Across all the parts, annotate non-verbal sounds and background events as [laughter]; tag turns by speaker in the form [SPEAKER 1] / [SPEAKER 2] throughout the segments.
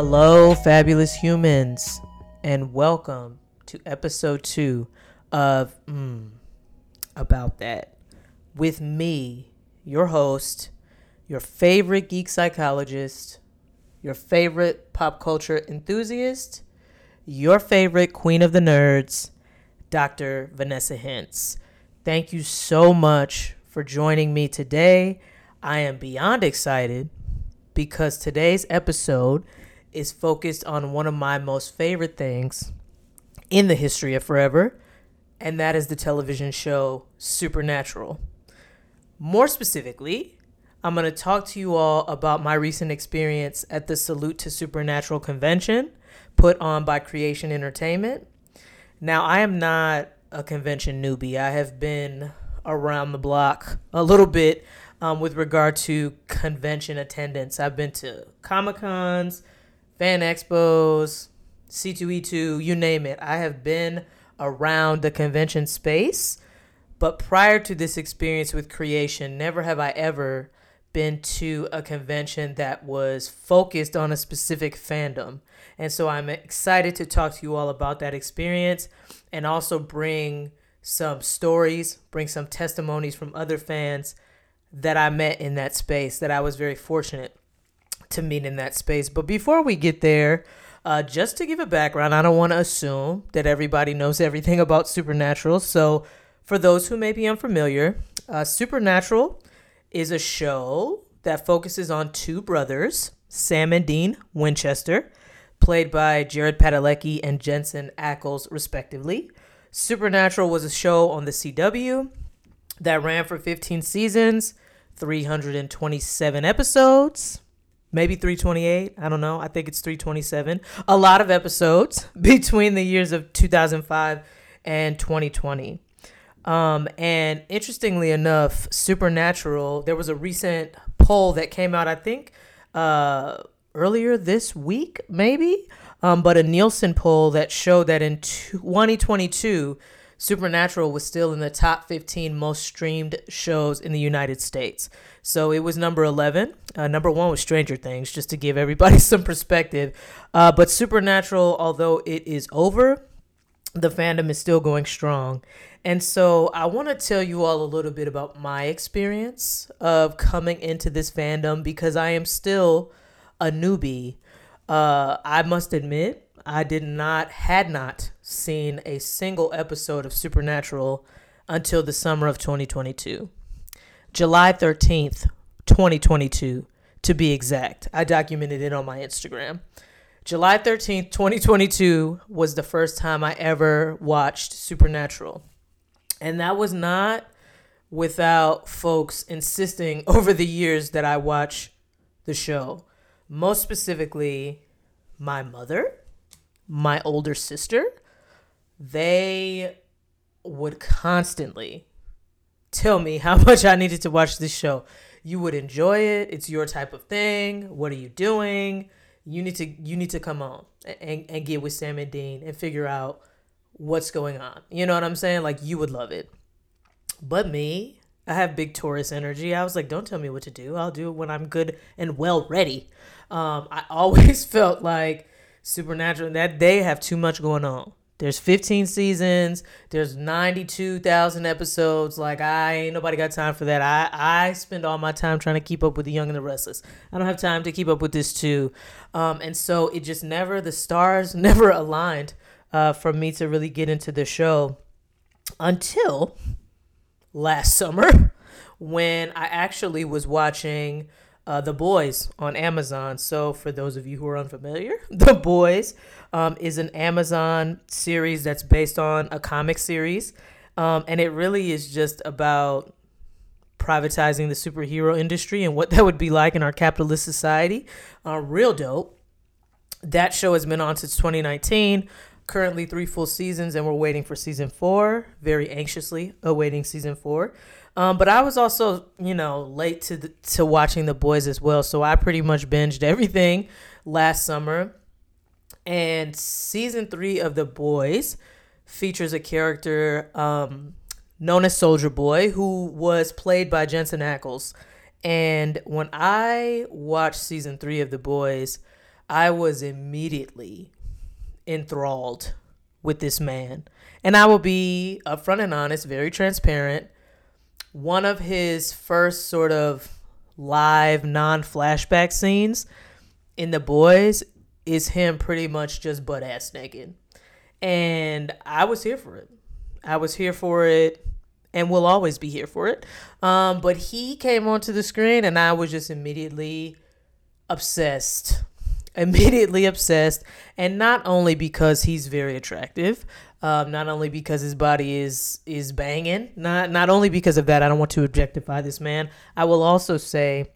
[SPEAKER 1] Hello, fabulous humans, and welcome to episode two of mm, About That with me, your host, your favorite geek psychologist, your favorite pop culture enthusiast, your favorite queen of the nerds, Dr. Vanessa Hintz. Thank you so much for joining me today. I am beyond excited because today's episode is focused on one of my most favorite things in the history of forever, and that is the television show Supernatural. More specifically, I'm going to talk to you all about my recent experience at the Salute to Supernatural convention put on by Creation Entertainment. Now, I am not a convention newbie. I have been around the block a little bit um, with regard to convention attendance. I've been to Comic Cons, fan expos, C2E2, you name it. I have been around the convention space. But prior to this experience with creation, never have I ever been to a convention that was focused on a specific fandom. And so I'm excited to talk to you all about that experience and also bring some stories, bring some testimonies from other fans that I met in that space that I was very fortunate to meet in that space. But before we get there, uh, just to give a background, I don't want to assume that everybody knows everything about Supernatural. So, for those who may be unfamiliar, uh, Supernatural is a show that focuses on two brothers, Sam and Dean Winchester, played by Jared Padalecki and Jensen Ackles, respectively. Supernatural was a show on the CW that ran for 15 seasons, 327 episodes, maybe 328. I don't know. I think it's 327. A lot of episodes [laughs] between the years of 2005 and 2020. Um, and interestingly enough, Supernatural, there was a recent poll that came out, I think, uh, earlier this week, maybe, um, but a Nielsen poll that showed that in 2022, Supernatural was still in the top 15 most streamed shows in the United States. So it was number 11. Uh, number one was Stranger Things, just to give everybody [laughs] some perspective. Uh, but Supernatural, although it is over, the fandom is still going strong. And so I want to tell you all a little bit about my experience of coming into this fandom because I am still a newbie. Uh, I must admit, I did not, had not seen a single episode of Supernatural until the summer of 2022. July 13th, 2022, to be exact. I documented it on my Instagram. July 13th, 2022 was the first time I ever watched Supernatural. And that was not without folks insisting [laughs] over the years that I watch the show. Most specifically, my mother, my older sister, they would constantly tell me how [laughs] much I needed to watch this show. You would enjoy it. It's your type of thing. What are you doing? You need to you need to come on and, and get with Sam and Dean and figure out what's going on. You know what I'm saying? Like you would love it. But me, I have big Taurus energy. I was like, don't tell me what to do. I'll do it when I'm good and well ready. Um, I [laughs] always felt like Supernatural that they have too much going on. There's 15 seasons. There's 92,000 episodes. Like I ain't nobody got time for that. I I spend all my time trying to keep up with the Young and the Restless. I don't have time to keep up with this too. Um, and so it just never the stars [laughs] never aligned uh, for me to really get into the show until last summer [laughs] when I actually was watching uh, The Boys on Amazon. So, for those of you who are unfamiliar, [laughs] The Boys um, is an Amazon series that's based on a comic series. Um, and it really is just about privatizing the superhero industry and what [laughs] that would be like in our capitalist society. Uh, real dope. That show has been on since 2019 currently three full seasons and we're waiting for season four very anxiously awaiting season four um, but I was also, you know, late to the, to watching the boys as well, so I pretty much binged everything last summer. And season three of the boys features a character um, known as Soldier Boy, who was played by Jensen Ackles. And when I watched season three of the boys, I was immediately enthralled with this man. And I will be upfront and honest, very transparent. One of his first sort of live non flashback scenes in The Boys is him pretty much just butt ass naked. And I was here for it. I was here for it and will always be here for it. Um, but he came onto the screen and I was just immediately obsessed. [laughs] Immediately obsessed. And not only because he's very attractive, um, not only because his body is is banging, not not only because of that. I don't want to objectify this man. I will also say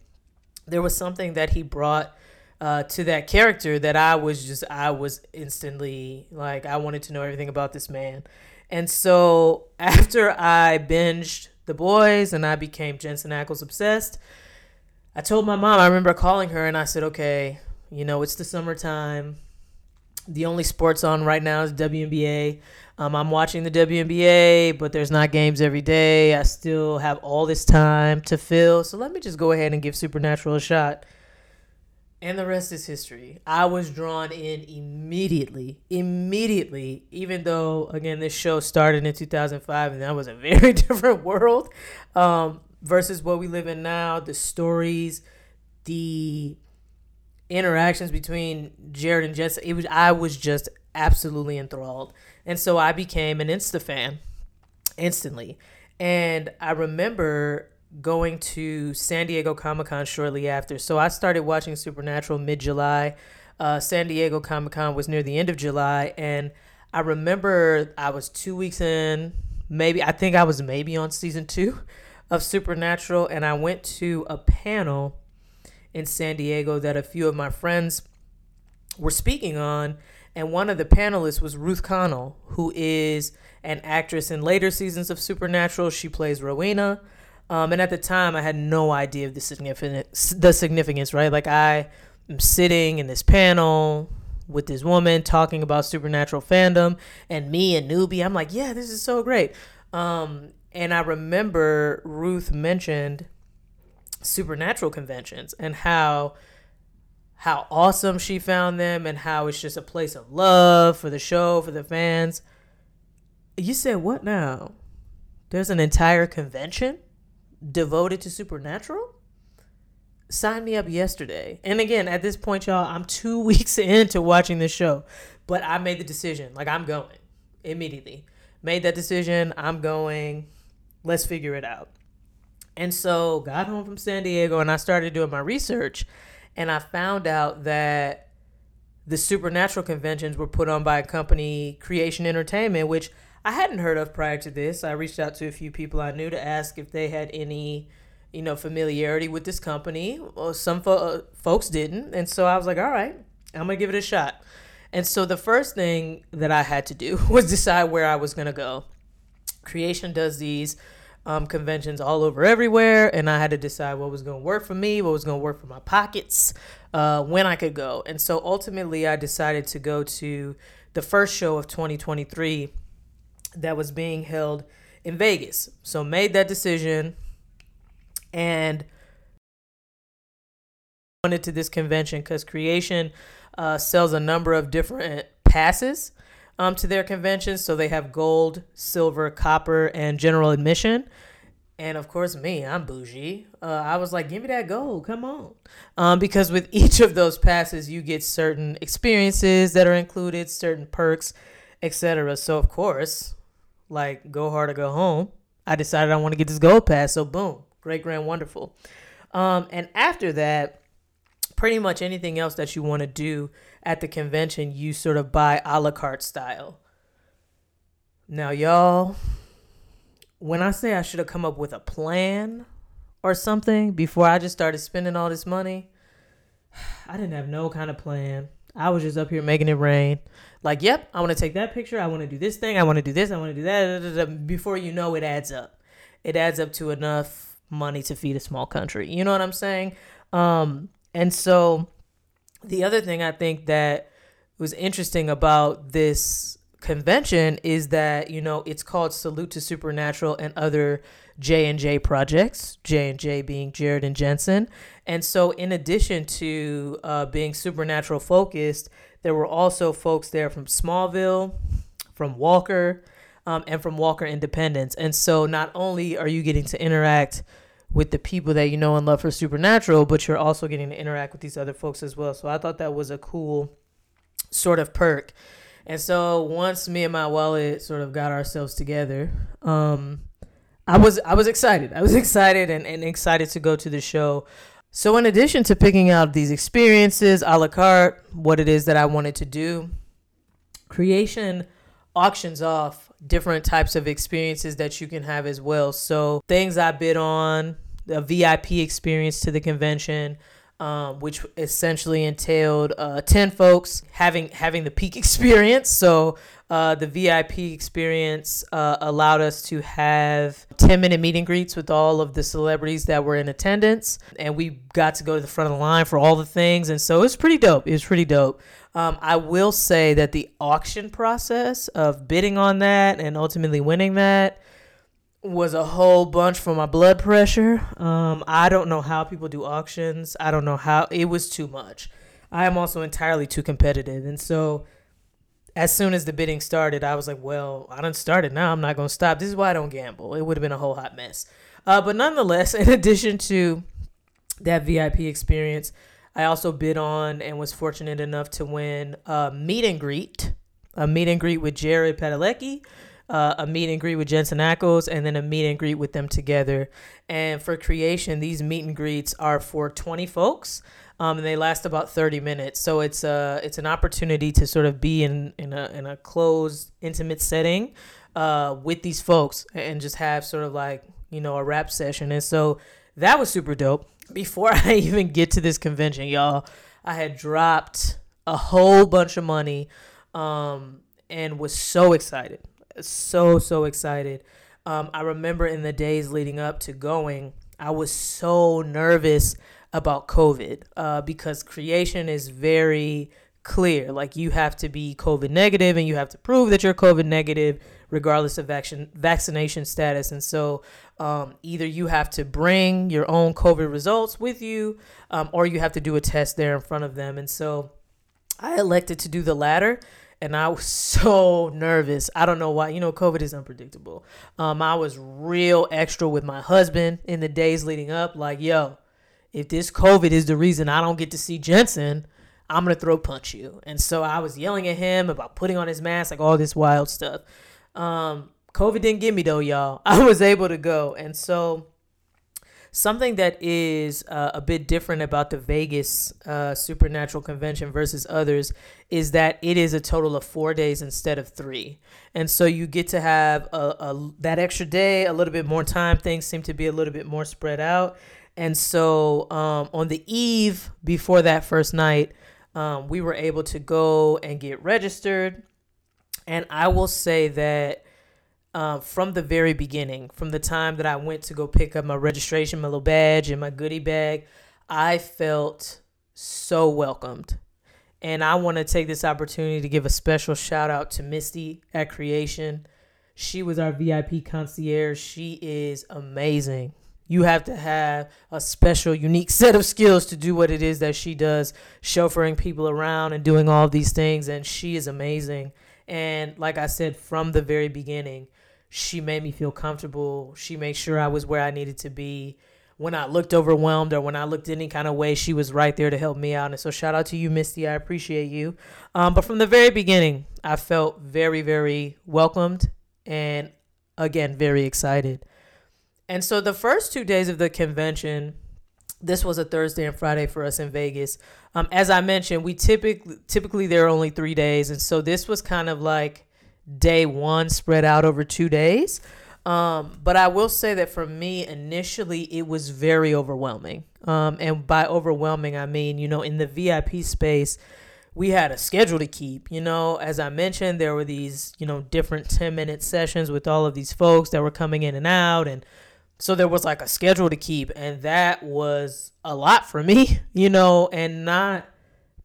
[SPEAKER 1] there was something that he brought uh, to that character that I was just I was instantly like I wanted to know everything about this man. And so [laughs] after I binged The Boys and I became Jensen Ackles obsessed, I told my mom, I remember calling her and I said, okay, you know, it's the summertime. The only sports on right now is WNBA. Um, I'm watching the WNBA, but there's not games every day. I still have all this time to fill. So let me just go ahead and give Supernatural a shot. And the rest is history. I was drawn in immediately, immediately, even though, again, this show started in 2005 and that was a [laughs] very different world um, versus what we live in now. The stories, the interactions between Jared and Jess, it was, I was just absolutely enthralled. And so I became an Insta fan instantly. And I remember going to San Diego Comic Con shortly after. So I started watching Supernatural mid July. Uh, San Diego Comic Con was near the end of July, and I remember I was two weeks in, maybe I think I was maybe on season two of Supernatural, and I went to a panel in San Diego that a few of my friends were speaking on, and one of the panelists was Ruth Connell, who is an actress in later seasons of Supernatural. She plays Rowena. Um, and at the time, I had no idea of the significance, the significance, right? Like I am sitting in this panel with this woman talking about supernatural fandom, and me and newbie, I'm like, yeah, this is so great. Um, and I remember Ruth mentioned supernatural conventions and how how awesome she found them and how it's just a place of love for the show for the fans. You said what now? There's an entire convention devoted to supernatural, sign me up yesterday. And again, at this point, y'all, I'm two [laughs] weeks into watching this show, but I made the decision. Like, I'm going immediately. Made that decision. I'm going. Let's figure it out. And so, got home from San Diego and I started doing my research. And I found out that the supernatural conventions were put on by a company, Creation Entertainment, which I hadn't heard of prior to this. I reached out to a few people I knew to ask if they had any, you know, familiarity with this company. Well, some fo- uh, folks didn't, and so I was like, all right, I'm gonna give it a shot. And so the first thing that I had to do [laughs] was decide where I was gonna go. Creation does these um, conventions all over everywhere, and I had to decide what was gonna work for me, what was gonna work for my pockets, uh, when I could go. And so ultimately, I decided to go to the first show of 2023 that was being held in Vegas. So made that decision and went to this convention because Creation uh, sells a number of different passes um, to their conventions. So they have gold, silver, copper, and general admission. And of course, me, I'm bougie. Uh, I was like, give me that gold, come on. Um, because with [laughs] each of those passes, you get certain experiences that are included, certain perks, etc. So, of course, like go hard or go home. I decided I want to get this gold pass. So boom, great, grand, wonderful. Um, and after that, pretty much anything else that you want to do at the convention, you sort of buy a la carte style. Now, y'all, when I say I should have come up with a plan or something before I just started spending all this money, I didn't have no kind of plan. I was just up here making it rain. Like, yep, I want to take that picture. I want to do this thing. I want to do this. I want to do that. Before you know, it adds up. It adds up to enough money to feed a small country. You know what I'm saying? Um, and so the other thing I think that was interesting about this convention is that you know it's called Salute to Supernatural and other J and J projects. J and J being Jared and Jensen, and so in addition to uh, being supernatural focused, there were also folks there from Smallville, from Walker, um, and from Walker Independence. And so not only are you getting to interact with the people that you know and love for Supernatural, but you're also getting to interact with these other folks as well. So I thought that was a cool sort of perk. And so once me and my wallet sort of got ourselves together, um, I was I was excited. I was [laughs] excited and, and excited to go to the show. So in addition to picking out these experiences a la carte, what it is that I wanted to do, creation auctions off different types of experiences that you can have as well. So things I bid on, the VIP experience to the convention, um, which essentially entailed uh, 10 folks having having the peak [laughs] experience. So uh, the VIP experience uh, allowed us to have 10 minute meet and greets with all of the celebrities that were in attendance. And we got to go to the front of the line for all the things. And so it was pretty dope. It was pretty dope. Um, I will say that the auction process of bidding on that and ultimately winning that was a whole bunch for my blood pressure. Um, I don't know how people do auctions. I don't know how it was too much. I am also entirely too competitive, and so as soon as the bidding started, I was like, "Well, I don't start it now. I'm not gonna stop. This is why I don't gamble. It would have been a whole hot mess." Uh, but nonetheless, [laughs] in addition to that VIP experience, I also bid on and was fortunate enough to win a meet and greet, a meet and greet with Jared Padalecki uh, a meet and greet with Jensen Ackles, and then a meet and greet with them together. And for creation, these meet and greets are for 20 folks. Um, and they last about 30 minutes. So it's a it's an opportunity to sort of be in in a in a closed, intimate setting uh, with these folks and just have sort of like you know a rap session. And so that was super dope. Before [laughs] I even get to this convention, y'all, I had dropped a whole bunch of money um, and was so excited so so excited. Um, I remember in the days leading up to going, I was so nervous about COVID uh, because creation is very clear. Like you have to be COVID negative and you have to prove that you're COVID negative regardless of vaccine vaccination status. And so um, either you have to bring your own COVID results with you um, or you have to do a test there in front of them. And so I elected to do the latter and I was [laughs] so nervous. I don't know why. You know, COVID is unpredictable. Um, I was real extra with my husband in the days leading up. Like, yo, if this COVID is the reason I don't get to see Jensen, I'm gonna throw punch you. And so I was yelling at him about putting on his mask, like all this wild stuff. Um, COVID didn't get me though, y'all. [laughs] I was able to go, and so Something that is uh, a bit different about the Vegas uh, Supernatural Convention versus others is that it is a total of four days instead of three, and so you get to have a, a that extra day, a little bit more time. Things seem to be a little bit more spread out, and so um, on the eve before that first night, um, we were able to go and get registered, and I will say that uh, from the very beginning, from the time that I went to go pick up my registration, my little badge, and my goodie bag, I felt so welcomed. And I want to take this opportunity to give a special shout out to Misty at Creation. She was our VIP concierge. She is amazing. You have to have a special, unique set of skills to do what it is that she does, chauffeuring people around and doing all these things. And she is amazing. And like I said from the very beginning, she made me feel comfortable. She made sure I was where I needed to be. When I looked overwhelmed or when I looked any kind of way, she was right there to help me out. And so, shout out to you, Misty. I appreciate you. Um, but from the very beginning, I felt very, very welcomed and again, very excited. And so, the first two days of the convention, this was a Thursday and Friday for us in Vegas. Um, as I mentioned, we typically typically there are only three days, and so this was kind of like day one spread out over two days. Um, but I will say that for me, initially, it was very overwhelming. Um, and by overwhelming, I mean, you know, in the VIP space, we had a schedule to keep. You know, as I mentioned, there were these, you know, different 10 minute sessions with all of these folks that were coming in and out. And so there was like a schedule to keep. And that was a lot for me, [laughs] you know, and not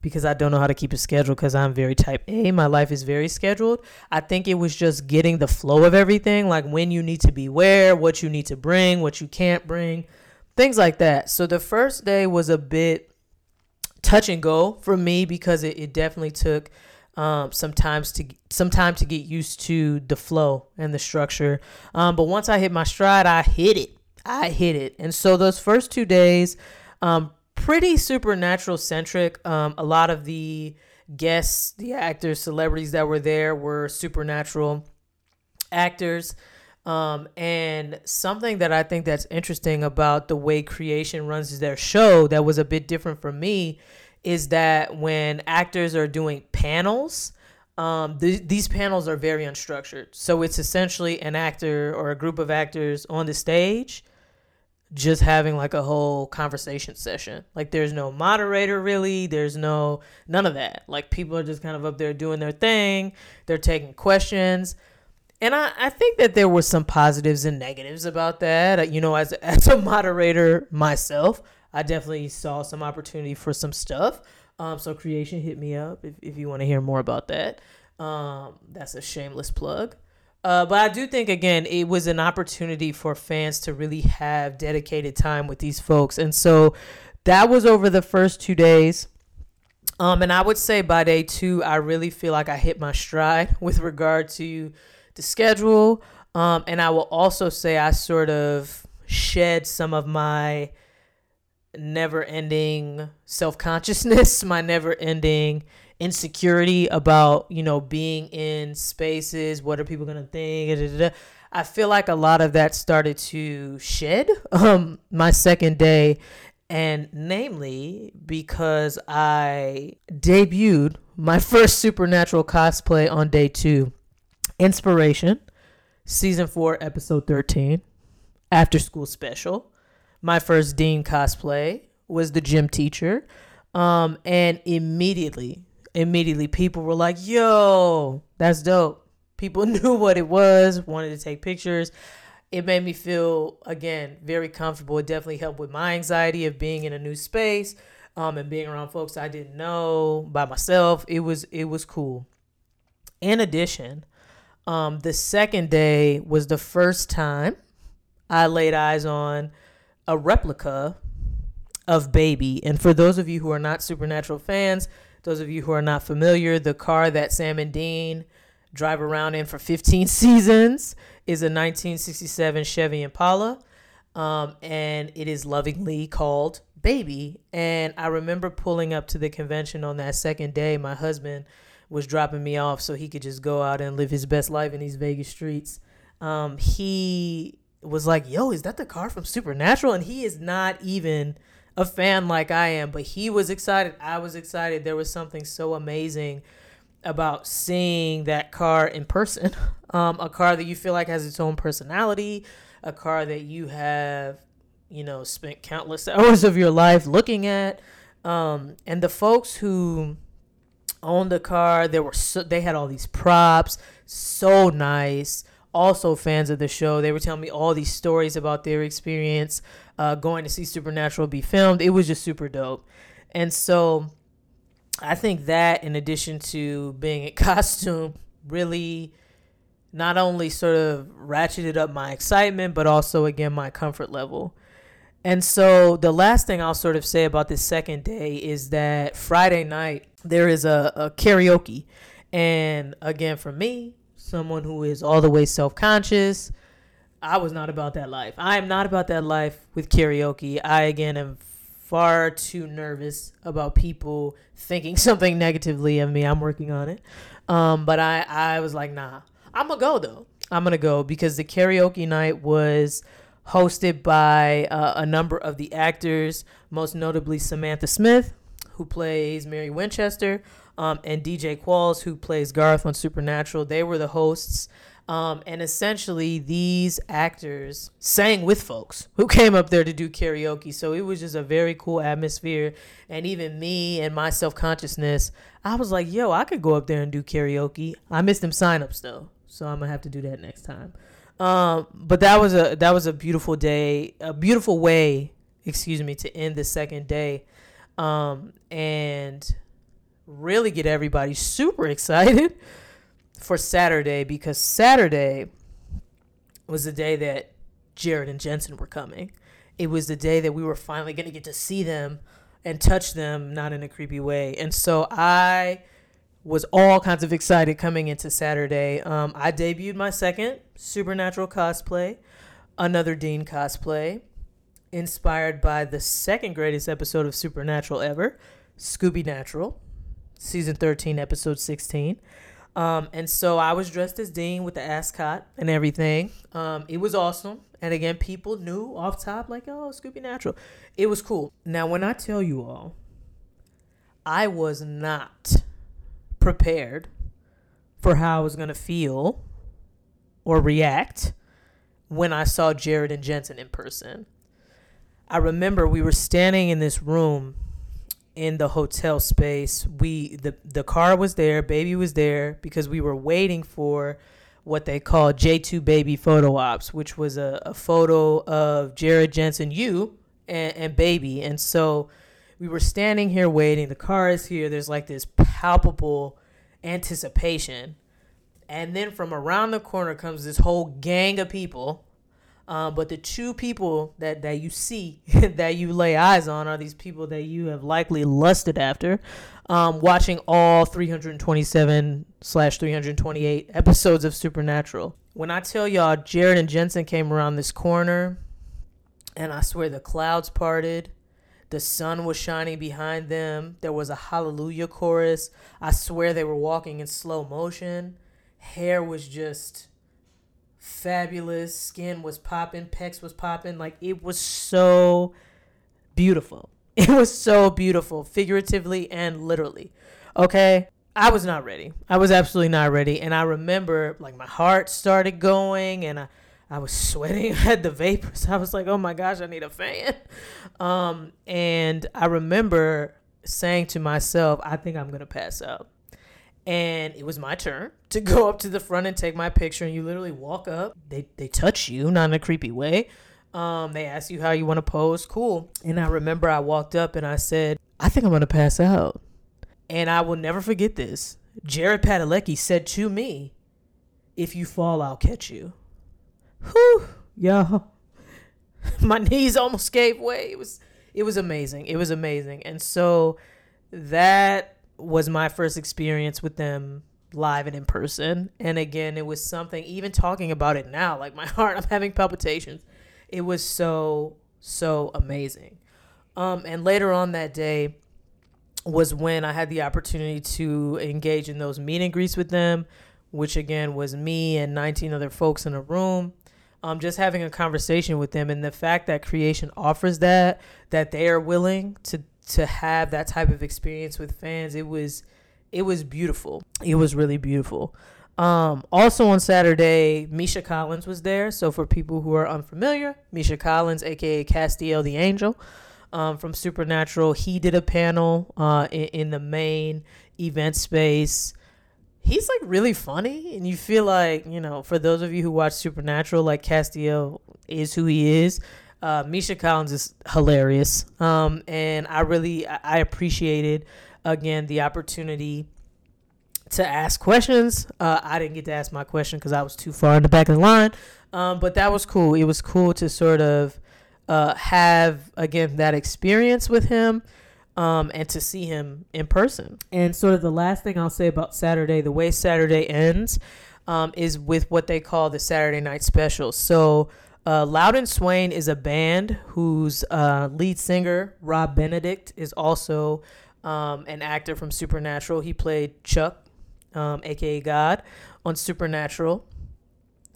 [SPEAKER 1] because I don't know how to keep a schedule because I'm very type A. My life is very scheduled. I think it was just getting the flow of everything, like when you need to be where, what you need to bring, what you can't bring, things like that. So the first day was a bit touch and go for me because it, it definitely took um, sometimes to some time to get used to the flow and the structure. Um, but once I hit my stride, I hit it. I hit it. And so those first two days, um, pretty supernatural centric. Um, a lot of the guests, the actors, celebrities that were there were supernatural actors. Um, and something that I think that's interesting about the way creation runs their show that was a bit different for me is that when actors are doing panels, um, th- these panels are very unstructured. So it's essentially an actor or a group of actors on the stage just having like a whole conversation session. Like there's no moderator really, there's no none of that. Like people are just kind of up there doing their thing, they're taking questions. And I, I think that there were some positives and negatives about that. You know, as, as a moderator myself, I definitely saw some opportunity for some stuff. Um, so creation hit me up if, if you want to hear more about that. Um, that's a shameless plug. Uh, but I do think again it was an opportunity for fans to really have dedicated time with these folks, and so that was over the first two days. Um, and I would say by day two, I really feel like I hit my stride [laughs] with regard to the schedule. Um, and I will also say I sort of shed some of my never ending self consciousness, [laughs] my never ending insecurity about you know being in spaces what are people gonna think i feel like a lot of that started to shed [laughs] um my second day. And namely because i debuted my first supernatural cosplay on day two. Inspiration season 4 episode 13 after school special my first dean cosplay was the gym teacher um, and immediately immediately people were like, yo, that's dope. People [laughs] knew what it was, wanted to take pictures. It made me feel, again, very comfortable. It definitely helped with my anxiety of being in a new space um, and being around folks I didn't know by myself. It was it was cool. In addition, um, the second day was the first time I laid eyes on a replica of Baby. And for those of you who are not Supernatural fans, those of you who are not familiar, the car that Sam and Dean drive around in for 15 [laughs] seasons is a 1967 Chevy Impala. Um, and it is lovingly called Baby. And I remember pulling up to the convention on that second day. My husband was dropping me off so he could just go out and live his best life in these Vegas streets. Um, he was like, Yo, is that the car from Supernatural? And he is not even a fan like I am, but he was excited. I was excited. There was something so amazing about seeing that car in person. [laughs] Um, a car that you feel like has its own personality, a car that you have, you know, spent countless [laughs] hours of your life looking at. Um, and the folks who owned the car, there were so, they had all these props, so nice. Also fans of the show. They were telling me all these stories about their experience uh, going to see Supernatural be filmed. It was just super dope. And so I think that, in addition to being in [laughs] costume, really not only sort of ratcheted up my excitement, but also, again, my comfort level. And so the last thing I'll sort of say about this second day is that Friday night there is a, a karaoke. And again, for me, someone who is all the way self conscious, I was not about that life. I am not about that life with karaoke. I again am far too nervous about people thinking [laughs] something negatively of me. I'm working on it. Um, but I, I was like, nah, I'm gonna go though. I'm gonna go because the karaoke night was hosted by uh, a number of the actors, most notably Samantha Smith, who plays Mary Winchester, um, and DJ Qualls, who plays Garth on Supernatural. They were the hosts. Um, and essentially, these actors sang with folks who [laughs] came up there to do karaoke. So it was just a very cool atmosphere. And even me and my self consciousness, I was like, yo, I could go up there and do karaoke. I missed them signups though. So I'm gonna have to do that next time. Um, but that was a that was a beautiful day, a beautiful way, excuse me, to end the second day. Um, and really get everybody super excited for Saturday because Saturday was the day that Jared and Jensen were coming. It was the day that we were finally going to get to see them and touch them, not in a creepy way. And so I was all kinds of excited coming into Saturday. Um, I debuted my second Supernatural cosplay, another Dean cosplay, inspired by the second greatest episode of Supernatural ever, Scooby Natural, season 13, episode 16. Um, and so I was dressed as Dean with the ascot and everything. Um, it was awesome. And again, people knew off top, like, oh, Scooby Natural. It was cool. Now, when I tell you all, I was not prepared for how I was going to feel or react when I saw Jared and Jensen in person. I remember we were standing in this room in the hotel space. We the the car was there, baby was there because we were waiting for what they call J2 baby photo ops, which was a, a photo of Jared Jensen, you and, and baby. And so we were standing here waiting. The car is here. There's like this palpable anticipation. And then from around the corner comes this whole gang of people um, but the two people that, that you see, [laughs] that you lay eyes on, are these people that you have likely lusted after, um, watching all 327 slash 328 episodes of Supernatural. When I tell y'all, Jared and Jensen came around this corner, and I swear the clouds parted. The sun was shining behind them. There was a hallelujah chorus. I swear they were walking in slow motion. Hair was just fabulous. Skin was popping, pecs was popping. Like it was so beautiful. [laughs] It was so beautiful, figuratively and literally. Okay. I was not ready. I was absolutely not ready. And I remember like my heart started going and I, I was sweating. [laughs] I had the vapors. I was like, oh my gosh, I need a fan. [laughs] Um, and I remember saying to myself, I think I'm going to pass out and it was my turn to go up to the front and take my picture and you literally walk up. They they touch you not in a creepy way. Um, they ask you how you want to pose cool. And i remember i walked up and i said i think i'm gonna pass out. And i will never forget this. Jared padalecki said to me if you fall i'll catch you. Whew y'all. [laughs] My knees almost gave way. It was it was amazing. It was amazing. And so that was my first experience with them live and in person. And again, it was something, even talking about it now, like my [laughs] heart, I'm having palpitations. It was so, so amazing. Um, and later on that day was when I had the opportunity to engage in those meet and greets with them, which again was me and 19 other folks in a room. Um, just having a conversation with them and the fact that creation offers that that they are willing to to have that type of experience with fans, it was it was beautiful. It was really beautiful. Um, also on Saturday, Misha Collins was there. So for people who are unfamiliar, Misha Collins, aka Castiel the Angel, um, from Supernatural, he did a panel uh, in, in the main event space. He's like really funny, and you feel like you know, for those of you who watch Supernatural, like Castiel is who he is. Uh, Misha Collins is hilarious, um, and I really I appreciated again the opportunity to ask questions. Uh, I didn't get to ask my question because I was too far in the back of the line, um, but that was cool. It was cool to sort of uh, have again that experience with him. Um, and to see him in person. And sort of the last thing I'll say about Saturday, the way Saturday ends, um, is with what they call the Saturday night special. So uh, Louden Swain is a band whose uh, lead singer, Rob Benedict, is also um, an actor from Supernatural. He played Chuck, um, aka God, on Supernatural.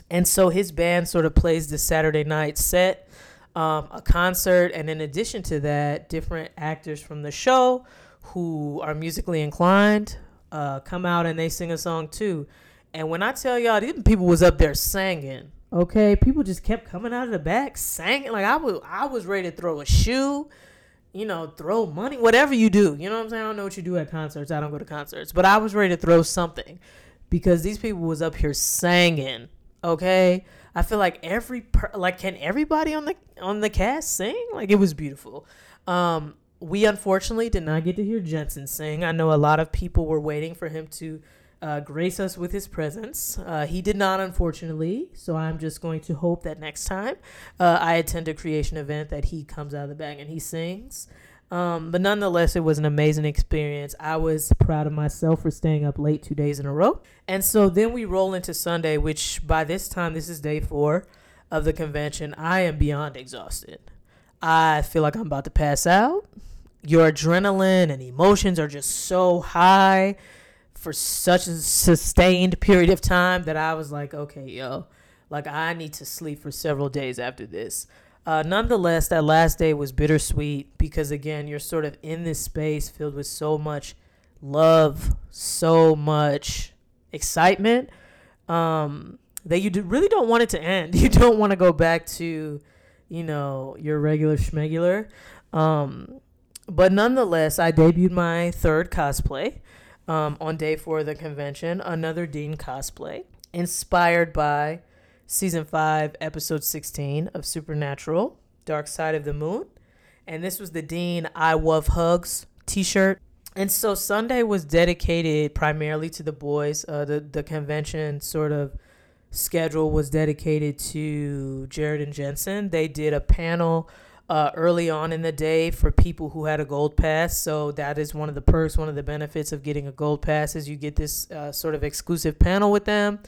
[SPEAKER 1] And so his band sort of plays the Saturday night set, um, a concert, and in addition to that, different actors from the show who are musically inclined uh, come out and they sing a song too. And when I tell y'all, these people was up there singing Okay, people just kept coming out of the back, singing like I was. I was ready to throw a shoe, you know, throw money, whatever you do. You know what I'm saying? I don't know what you do at concerts. I don't go to concerts, but I was ready to throw something because these people was up here singing. Okay, I feel like every per, like can everybody on the on the cast sing? Like it was beautiful. Um, we unfortunately did not get to hear Jensen sing. I know a lot of people were waiting for him to uh, grace us with his presence. Uh, he did not, unfortunately. So I'm just going to hope that next time uh, I attend a creation event that he comes out of the bag and he sings. Um, but nonetheless, it was an amazing experience. I was proud of myself for staying up late two days in a row. And so then we roll into Sunday, which by this time, this is day four of the convention. I am beyond exhausted. I feel like I'm about to pass out. Your adrenaline and emotions are just so high for such a sustained period of time that I was like, okay, yo, like I need to sleep for several days after this. Uh, nonetheless, that last day was bittersweet because, again, you're sort of in this space filled with so much love, so much excitement um, that you really don't want it to end. [laughs] You don't want to go back to, you know, your regular schmegular. Um, but nonetheless, I debuted my third cosplay um, on day four of the convention, another Dean cosplay, inspired by season 5, episode 16 of Supernatural, Dark Side of the Moon. And this was the Dean I Love Hugs t shirt. And so Sunday was dedicated primarily to the boys. Uh, the, the convention sort of schedule was dedicated to Jared and Jensen. They did a panel uh, early on in the day for people who had a gold pass. So that is one of the perks, one of the benefits of getting a gold pass is you get this uh, sort of exclusive panel with them.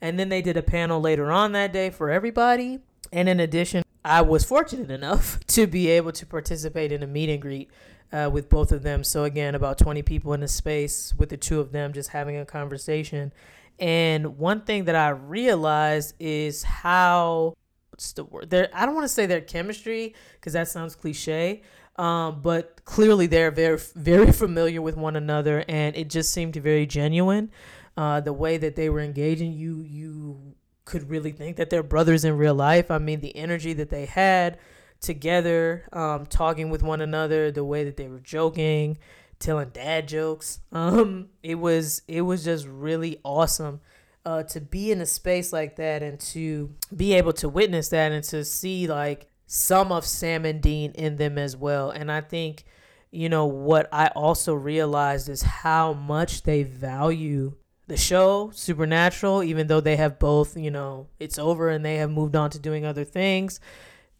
[SPEAKER 1] And then they did a panel later on that day for everybody. And in addition, I was fortunate enough [laughs] to be able to participate in a meet and greet uh, with both of them. So, again, about 20 people in the space with the two of them just having a conversation. And one thing that I realized is how what's the word? There, I don't want to say their chemistry because that sounds cliche, um, but clearly they're very, very familiar with one another, and it just seemed very genuine uh, the way that they were engaging, you you could really think that they're brothers in real life. I mean, the energy that they had together, um, talking with one another, the way that they were joking, telling dad jokes. [laughs] Um, it was it was just really awesome. Uh, to be in a space like that and to be able to witness that and to see like some of Sam and Dean in them as well. And I think, you know, what I also realized is how much they value the show supernatural even though they have both you know it's over and they have moved on to doing other things.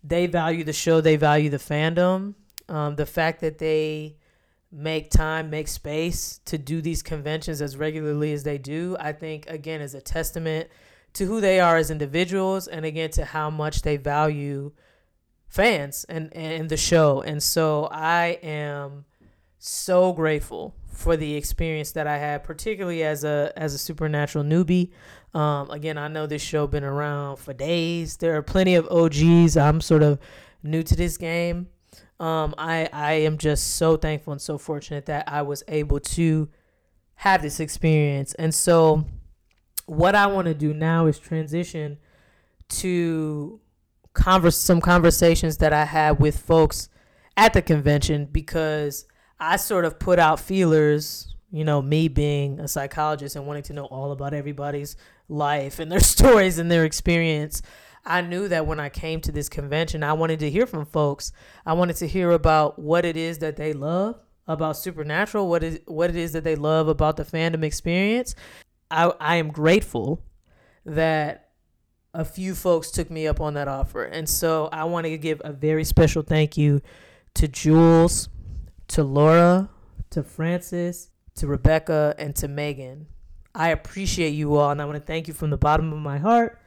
[SPEAKER 1] They value the show. They value the fandom. Um, the fact that they make time make space to do these conventions as regularly as they do i think again is a testament to who they are as individuals and again to how much they value fans and and the show and so i am so grateful for the experience that I had, particularly as a as a supernatural newbie. Um, again, I know this show been around for days. There are plenty of OGs. I'm sort of new to this game. Um, I I am just so thankful and so fortunate that I was able to have this experience. And so, what I want to do now is transition to converse some conversations that I had with folks at the convention because I sort of put out feelers, you know, me being a psychologist and wanting to know all about everybody's life and their [laughs] stories and their experience. I knew that when I came to this convention, I wanted to hear from folks. I wanted to hear about what it is that they love about Supernatural, what is what it is that they love about the fandom experience. I I am grateful that a few folks took me up on that offer. And so I want to give a very special thank you to Jules to Laura, to Francis, to Rebecca, and to Megan. I appreciate you all, and I want to thank you from the bottom of my heart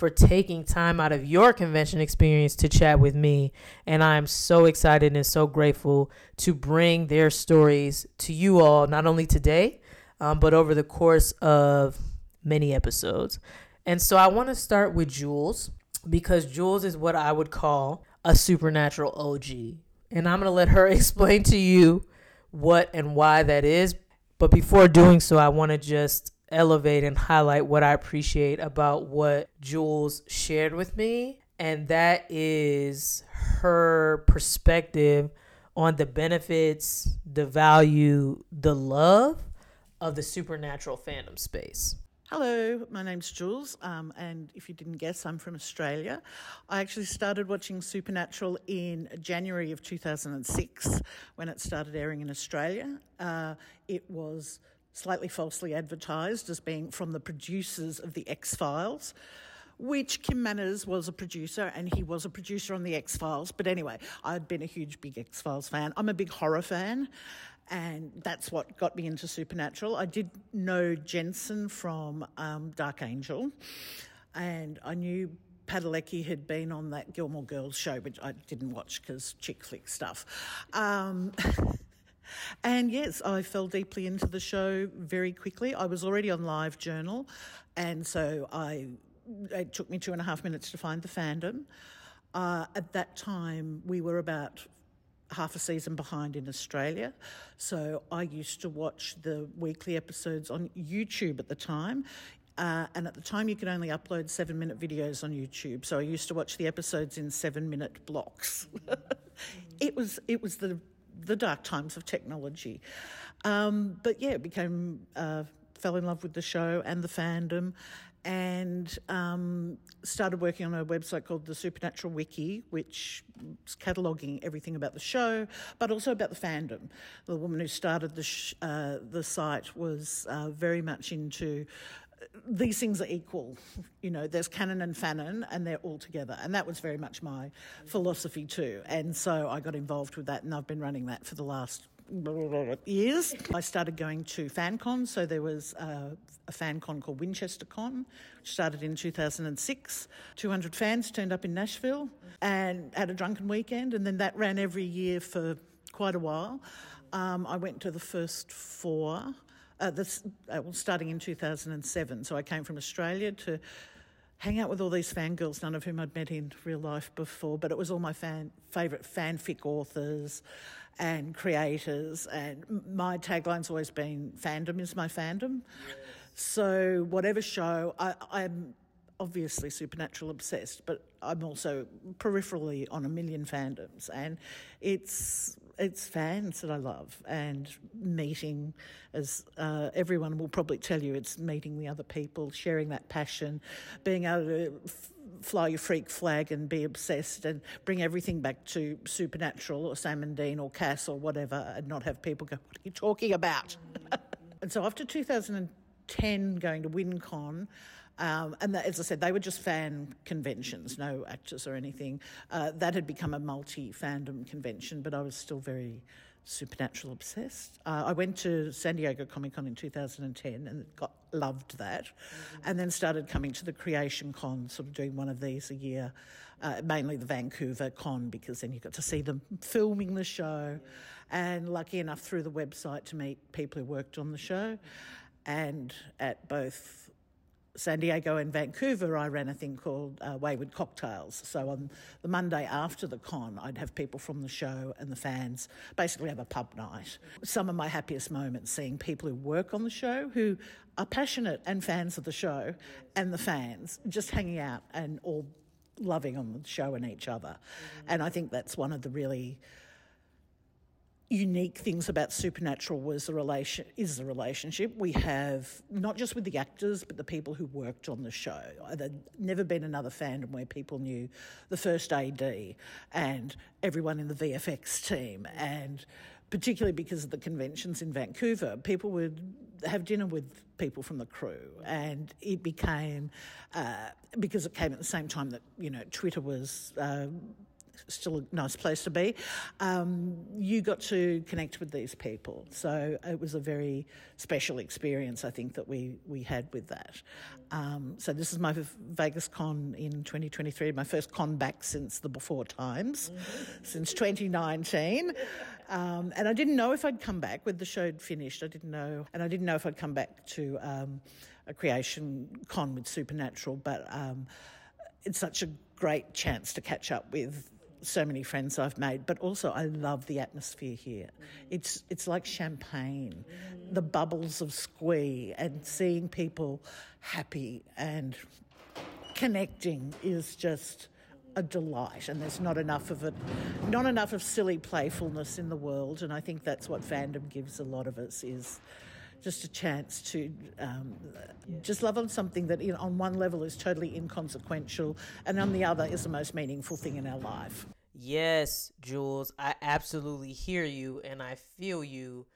[SPEAKER 1] for taking time out of your convention experience to chat with me. And I'm so excited and so grateful to bring their stories to you all, not only today, um, but over the course of many episodes. And so I want to start with Jules because Jules is what I would call a supernatural OG and I'm going to let her [laughs] explain to you what and why that is. But before doing so, I want to just elevate and highlight what I appreciate about what Jules shared with me, and that is her perspective on the benefits, the value, the love of the supernatural fandom space.
[SPEAKER 2] Hello, my name's Jules, um, and if you didn't guess, I'm from Australia. I actually started watching Supernatural in January of 2006 when it started airing in Australia. Uh, it was slightly falsely advertised as being from the producers of The X Files which Kim Manners was a producer and he was a producer on The X Files. But anyway, I'd been a huge big X Files fan. I'm a big horror fan and that's what got me into Supernatural. I did know Jensen from um, Dark Angel and I knew Padalecki had been on that Gilmore Girls show, which I didn't watch because chick flick stuff. Um, [laughs] And yes, I fell deeply into the show very quickly. I was already on Live Journal, and so I it took me two and a half minutes to find the fandom. Uh, at that time, we were about half a season behind in Australia. So I used to watch the weekly episodes on YouTube at the time. Uh, and at the time, you could only upload seven minute videos on YouTube. So I used to watch the episodes in seven minute blocks. [laughs] it was it was the the dark times of technology. Um, but yeah, became uh, fell in love with the show and the fandom, and um, started working on a website called the Supernatural Wiki, which is cataloguing everything about the show, but also about the fandom. The woman who started the sh- uh, the site was uh, very much into these things are equal. You know, there's canon and fanon, and they're all together. And that was very much my philosophy too. And so I got involved with that, and I've been running that for the last years. I started going to FanCon, so there was a, a FanCon called Winchester Con, which started in 2006. 200 fans turned up in Nashville and had a drunken weekend, and then that ran every year for quite a while. Um, I went to the first four, uh, this, uh, well, starting in 2007. So I came from Australia to hang out with all these fangirls, none of whom I'd met in real life before, but it was all my fan, favourite fanfic authors and creators. And my tagline's always been fandom is my fandom. Yes. So, whatever show, I, I'm obviously supernatural obsessed, but I'm also peripherally on a million fandoms, and it's it's fans that I love and meeting, as uh, everyone will probably tell you, it's meeting the other people, sharing that passion, being able to f- fly your freak flag and be obsessed and bring everything back to supernatural or Sam and Dean or Cass or whatever, and not have people go, "What are you talking about?" [laughs] and so after 2010, going to WinCon. Um, and that, as I said, they were just fan conventions, no actors or anything. Uh, that had become a multi fandom convention, but I was still very supernatural obsessed. Uh, I went to San Diego Comic Con in 2010 and got loved that, mm-hmm. and then started coming to the Creation Con, sort of doing one of these a year, uh, mainly the Vancouver Con because then you got to see them filming the show, and lucky enough through the website to meet people who worked on the show, and at both San Diego and Vancouver, I ran a thing called uh, Wayward Cocktails. So on the Monday after the con, I'd have people from the show and the fans basically have a pub night. Some of my happiest moments seeing people who work on the show who are passionate and fans of the show and the fans just hanging out and all loving on the show and each other. And I think that's one of the really unique things about Supernatural was the relation is the relationship we have not just with the actors but the people who worked on the show. There'd never been another fandom where people knew the first AD and everyone in the VFX team and particularly because of the conventions in Vancouver, people would have dinner with people from the crew, and it became uh, because it came at the same time that you know Twitter was. Uh, still a nice place to be. Um, you got to connect with these people, so it was a very special experience. I think that we we had with that. Um, so this is my Vegas con in 2023, my first con back since the before times, since 2019, um, and I didn't know if I'd come back with the show finished. I didn't know, and I didn't know if I'd come back to um, a creation con with Supernatural, but um, it's such a great chance to catch up with so many friends I've made, but also I love the atmosphere here. Mm-hmm. It's it's like champagne, the bubbles of squee, and seeing people happy and connecting is just a delight. And there's not enough of it, not enough of silly playfulness in the world. And I think that's what fandom gives a lot of us is just a chance to um, just love on something that, you know, on one level is totally inconsequential, and on the other is the most meaningful thing in our life.
[SPEAKER 1] Yes, Jules, I absolutely hear you and I feel you,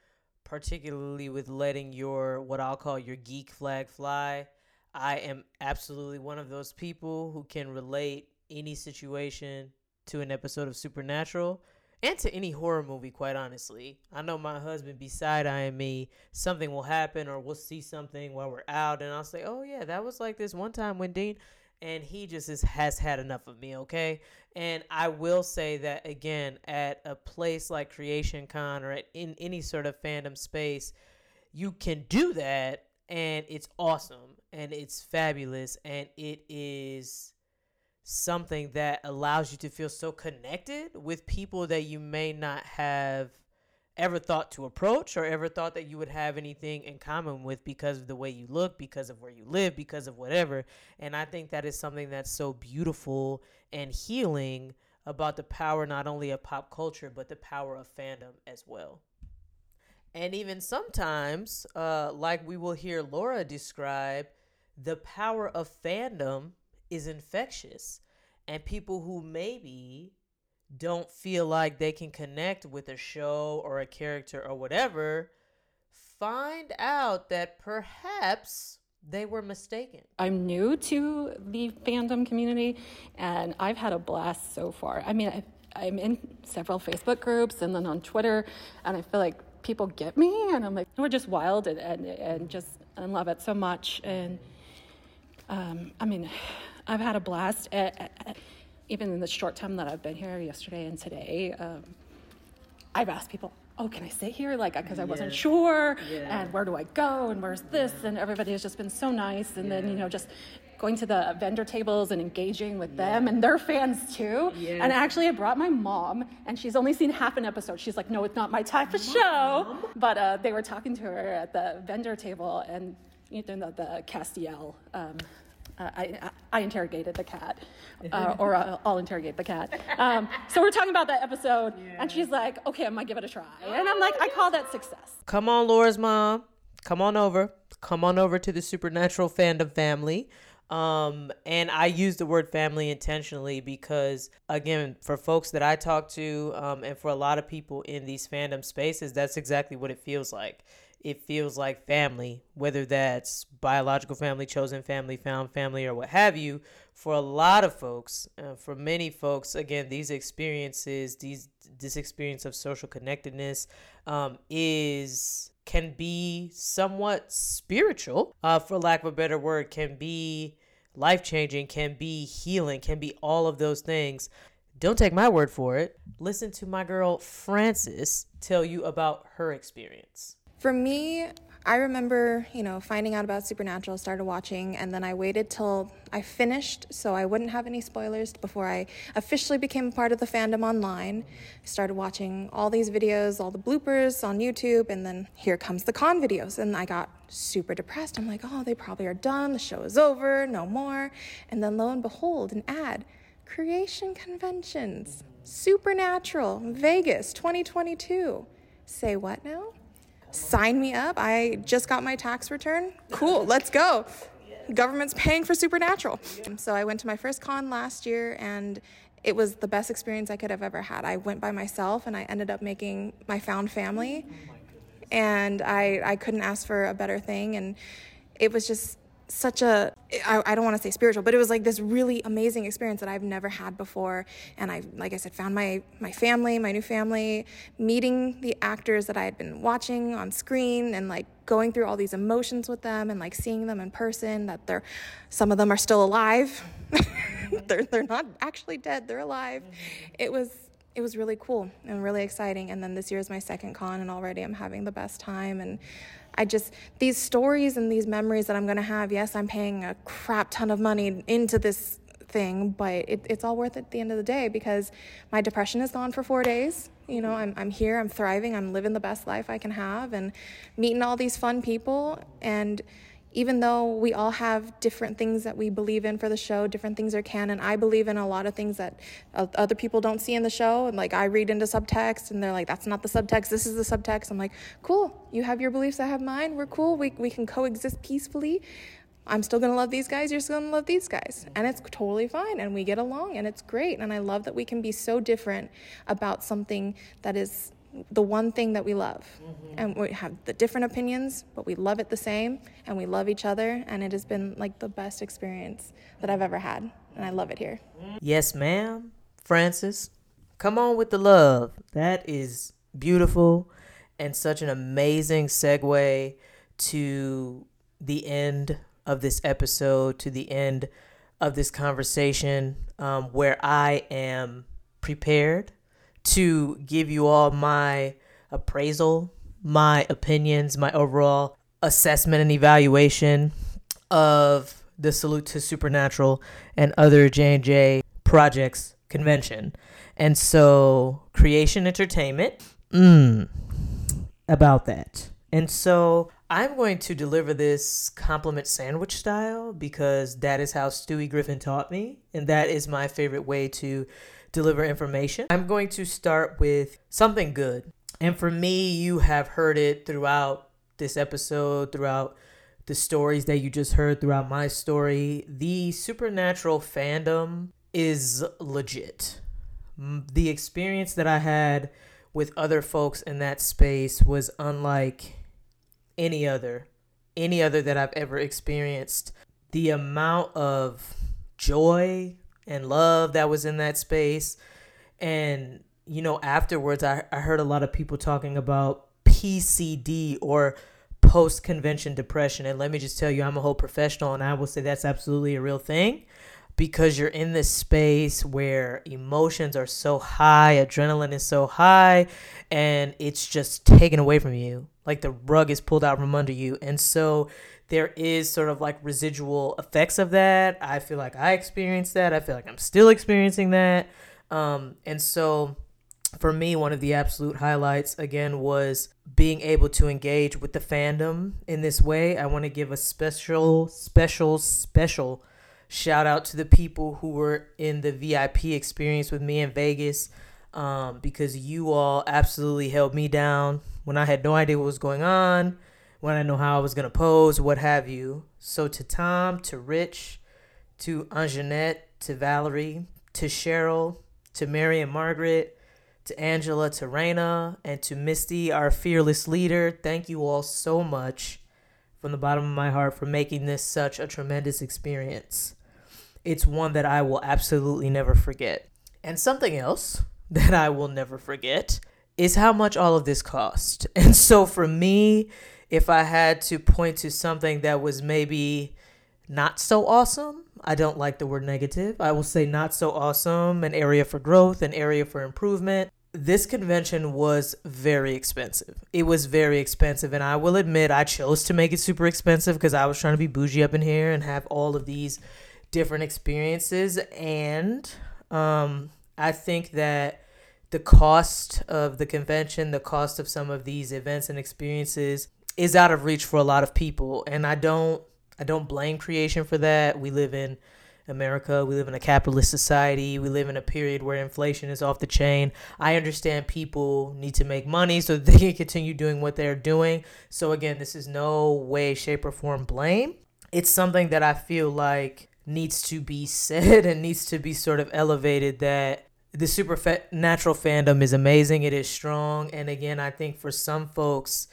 [SPEAKER 1] particularly with letting your what I'll call your geek flag fly. I am absolutely one of those people who can relate any situation to an episode of Supernatural and to any horror movie, quite honestly. I know my husband be side eyeing me, something will happen or we'll see something while we're out, and I'll say, Oh, yeah, that was like this one time when Dean. And he just is, has had enough of me, okay? And I will say that again, at a place like Creation Con or at in any sort of fandom space, you can do that and it's awesome and it's fabulous and it is something that allows you to feel so connected with people that you may not have ever thought to approach or ever thought that you would have anything in common with because of the way you look, because of where you live, because of whatever. And I think that is something that's so beautiful and healing about the power not only of pop culture, but the power of fandom as well. And even sometimes, uh, like we will hear Laura describe, the power of fandom is infectious. And people who maybe don't feel like they can connect with a show or a character or whatever find out that perhaps they were mistaken.
[SPEAKER 3] I'm new to the fandom community and I've had a blast so far. I mean, I, am in several Facebook groups and then on Twitter, and I feel like people get me, and I'm like, we're just wild and, and, and just and love it so much. And um, I mean, I've had a blast. At, at, even in the short time that I've been here, yesterday and today, um, I've asked people, "Oh, can I sit here?" Like, because I wasn't sure, yeah. and where do I go, and where's this, yeah. and everybody has just been so nice, and yeah. then you know just going to the vendor tables and engaging with them and their fans too. And actually, I brought my mom, and she's only seen half an episode. She's like, "No, it's not my type of show." But uh, they were talking to her at the vendor table, and you know the Castiel. Um, uh, I, I, interrogated the cat, [laughs] uh, or uh, I'll interrogate the cat. Um, so we're talking about that episode, yeah. and she's like, "Okay, I might give it a try," and I'm like, "I call that success."
[SPEAKER 1] Come on, Laura's mom, come on over, come on over to the Supernatural fandom family. Um, and I use the word family intentionally because, again, for folks that I talk to, um, and for a lot of people in these fandom spaces, that's exactly what it feels like it feels like family, whether that's biological family, chosen family, found family, or what have you. For a lot of folks, uh, for many folks, again, these experiences, these this experience of social connectedness, um, is can be somewhat spiritual, uh, for lack of a better word, can be life changing, can be healing, can be all of those things. Don't take my word for it. Listen to my girl Frances tell you about her experience.
[SPEAKER 4] For me, I remember, you know, finding out about Supernatural, started watching, and then I waited till I finished so I wouldn't have any spoilers before I officially became a part of the fandom online. I started watching all these videos, all the bloopers on YouTube, and then here comes the con videos. And I got super depressed. I'm like, oh, they probably are done. The show is over, no more. And then lo and behold, an ad Creation Conventions, Supernatural, Vegas 2022. Say what now? Sign me up. I just got my tax return. Cool, let's go. Government's paying for Supernatural. So I went to my first con last year and it was the best experience I could have ever had. I went by myself and I ended up making my found family. And I, I couldn't ask for a better thing. And it was just such a I, I don't want to say spiritual but it was like this really amazing experience that i've never had before. And i like i said found my my family my new family meeting the actors that i had been watching on screen and like going through all these emotions with them and like seeing them in person that they're some of them are still alive. [laughs] They're, they're not actually dead they're alive. Mm-hmm. It was it was really cool and really exciting. And then this year is my second con and already i'm having the best time. And I just, these stories and these memories that I'm going to have, yes, I'm paying a crap ton of money into this thing, but it, it's all worth it at the end of the day because my depression is gone for four days. You know, I'm, I'm here, I'm thriving, I'm living the best life I can have and meeting all these fun people. And even though we all have different things that we believe in for the show, different things are canon, I believe in a lot of things that other people don't see in the show. And like I read into subtext and they're like, that's not the subtext, this is the subtext. I'm like, cool, you have your beliefs, I have mine, we're cool, we, we can coexist peacefully. I'm still gonna love these guys, you're still gonna love these guys. And it's totally fine, and we get along, and it's great. And I love that we can be so different about something that is the one thing that we love. Mm-hmm. And we have the different opinions, but we love it the same and we love each other. And it has been like the best experience that I've ever had. And I love it here.
[SPEAKER 1] Yes, ma'am. Frances, come on with the love. That is beautiful and such an amazing segue to the end of this episode, to the end of this conversation, um, where I am prepared to give you all my appraisal, my opinions, my overall assessment and evaluation of the Salute to Supernatural and other J&J projects convention. And so Creation Entertainment, mm, about that. And so I'm going to deliver this compliment sandwich style because that is how Stewie Griffin taught me. And that is my favorite way to deliver information. I'm going to start with something good. And for me, you have heard it throughout this episode, throughout the stories that you just heard, throughout my story. The supernatural fandom is legit. The experience that I had with other folks in that space was unlike any other, any other that I've ever experienced. The amount of joy, and love that was in that space. And, you know, afterwards, I, I heard a lot of people talking about PCD or post convention depression. And let me just tell you, I'm a whole professional, and I will say that's absolutely a real thing because you're in this space where emotions are so high, adrenaline is so high, and it's just taken away from you. Like the rug is pulled out from under you. And so there is sort of like residual effects of that. I feel like I experienced that. I feel like I'm still experiencing that. Um, and so for me, one of the absolute highlights again was being able to engage with the fandom in this way. I want to give a special, special, special shout out to the people who were in the VIP experience with me in Vegas um, because you all absolutely held me down when I had no idea what was going on when I know how I was gonna pose, what have you. So to Tom, to Rich, to Anjanette, to Valerie, to Cheryl, to Mary and Margaret, to Angela, to Raina, and to Misty, our fearless leader. Thank you all so much from the bottom of my heart for making this such a tremendous experience. It's one that I will absolutely never forget. And something else [laughs] that I will never forget is how much all of this cost. And so for me, if I had to point to something that was maybe not so awesome, I don't like the word negative. I will say not so awesome, an area for growth, an area for improvement. This convention was very expensive. It was very expensive, and I will admit I chose to make it super expensive because I was trying to be bougie up in here and have all of these different experiences. And um, I think that the cost of the convention, the cost of some of these events and experiences is out of reach for a lot of people and I don't I don't blame creation for that. We live in America. We live in a capitalist society. We live in a period where inflation is off the chain. I understand people need to make money so [laughs] they can continue doing what they're doing. So, again, this is no way, shape, or form blame. It's something that I feel like needs to be [laughs] said and needs to be sort of elevated that the supernatural fandom is amazing. It is strong. And again, I think for some folks,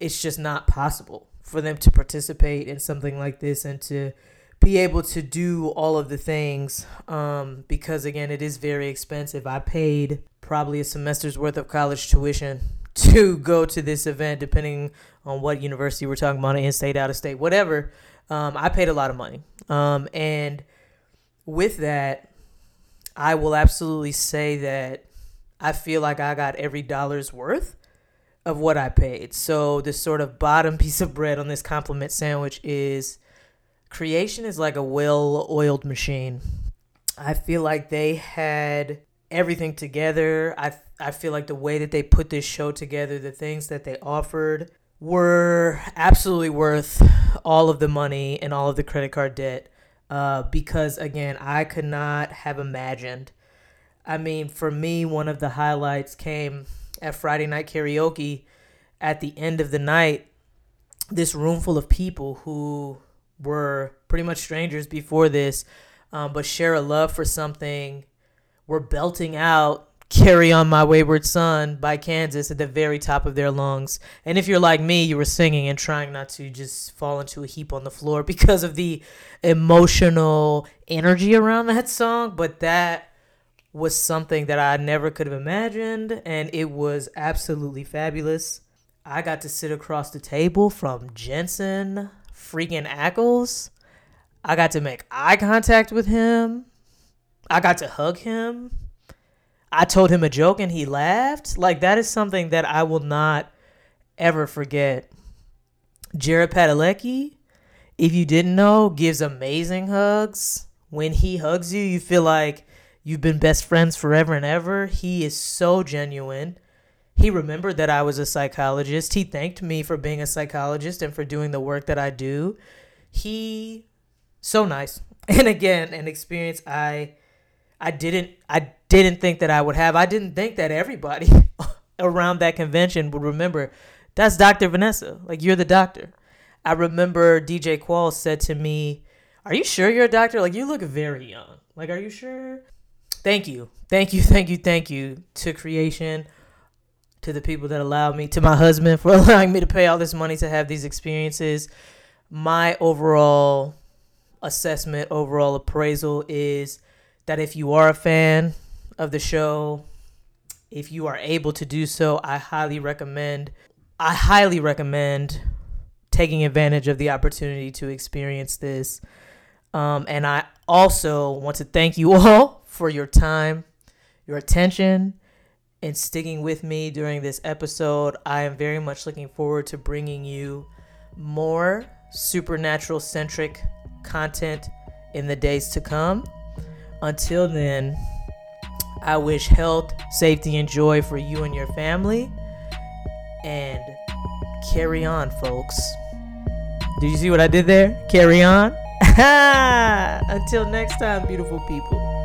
[SPEAKER 1] it's just not possible for them to participate in something like this and to be able to do all of the things um, because again it is very expensive. I paid probably a semester's worth of college tuition [laughs] to go to this event depending on what university we're talking about in state out of state whatever. Um, i paid a lot of money. Um, and with that i will absolutely say that i feel like i got every dollar's worth of what I paid. So this sort of bottom [laughs] piece of bread on this compliment sandwich is creation is like a well-oiled machine. I feel like they had everything together. I I feel like the way that they put this show together, the things that they offered, were absolutely worth all of the money and all of the credit card debt uh, because, again, I could not have imagined. I mean, for me, one of the highlights came at Friday night karaoke at the end of the night. This room full of people who were pretty much strangers before this, um, but share a love for something, were belting out Carry On My Wayward Son by Kansas at the very top of their lungs. And if you're like me, you were singing and trying not to just fall into a heap on the floor [laughs] because of the emotional energy around that song. But that was something that I never could have imagined, and it was absolutely fabulous. I got to sit across the table from Jensen freaking Ackles. I got to make eye contact with him. I got to hug him. I told him a joke and he laughed. Like that is something that I will not ever forget. Jared Padalecki, if you didn't know, gives amazing hugs. When he hugs you, you feel like you've been best friends forever and ever. He is so genuine. He remembered that I was a psychologist. He thanked me for being a psychologist and for doing the work that I do. He so nice. [laughs] And again, an experience I I didn't I didn't think that I would have. I didn't think that everybody [laughs] around that convention would remember that's Dr. Vanessa. Like you're the doctor. I remember DJ Qualls said to me, "Are you sure you're a doctor? Like you look very young. Like are you sure?" Thank you. Thank you. [laughs] Thank you. Thank you to creation to the people that allowed me, to my husband [laughs] for allowing me to pay all this money to have these experiences. My overall assessment, overall appraisal is that if you are a fan of the show, if you are able to do so, I highly recommend I highly recommend taking advantage of the opportunity to experience this. Um, and I also want to thank you [laughs] all for your time, your attention, and sticking with me during this episode. I am very much looking forward to bringing you more supernatural centric content in the days to come. Until then, I wish health, safety, and joy for you and your family. And carry on, folks. Did you see what I did there? Carry on. [laughs] Until next time, beautiful people.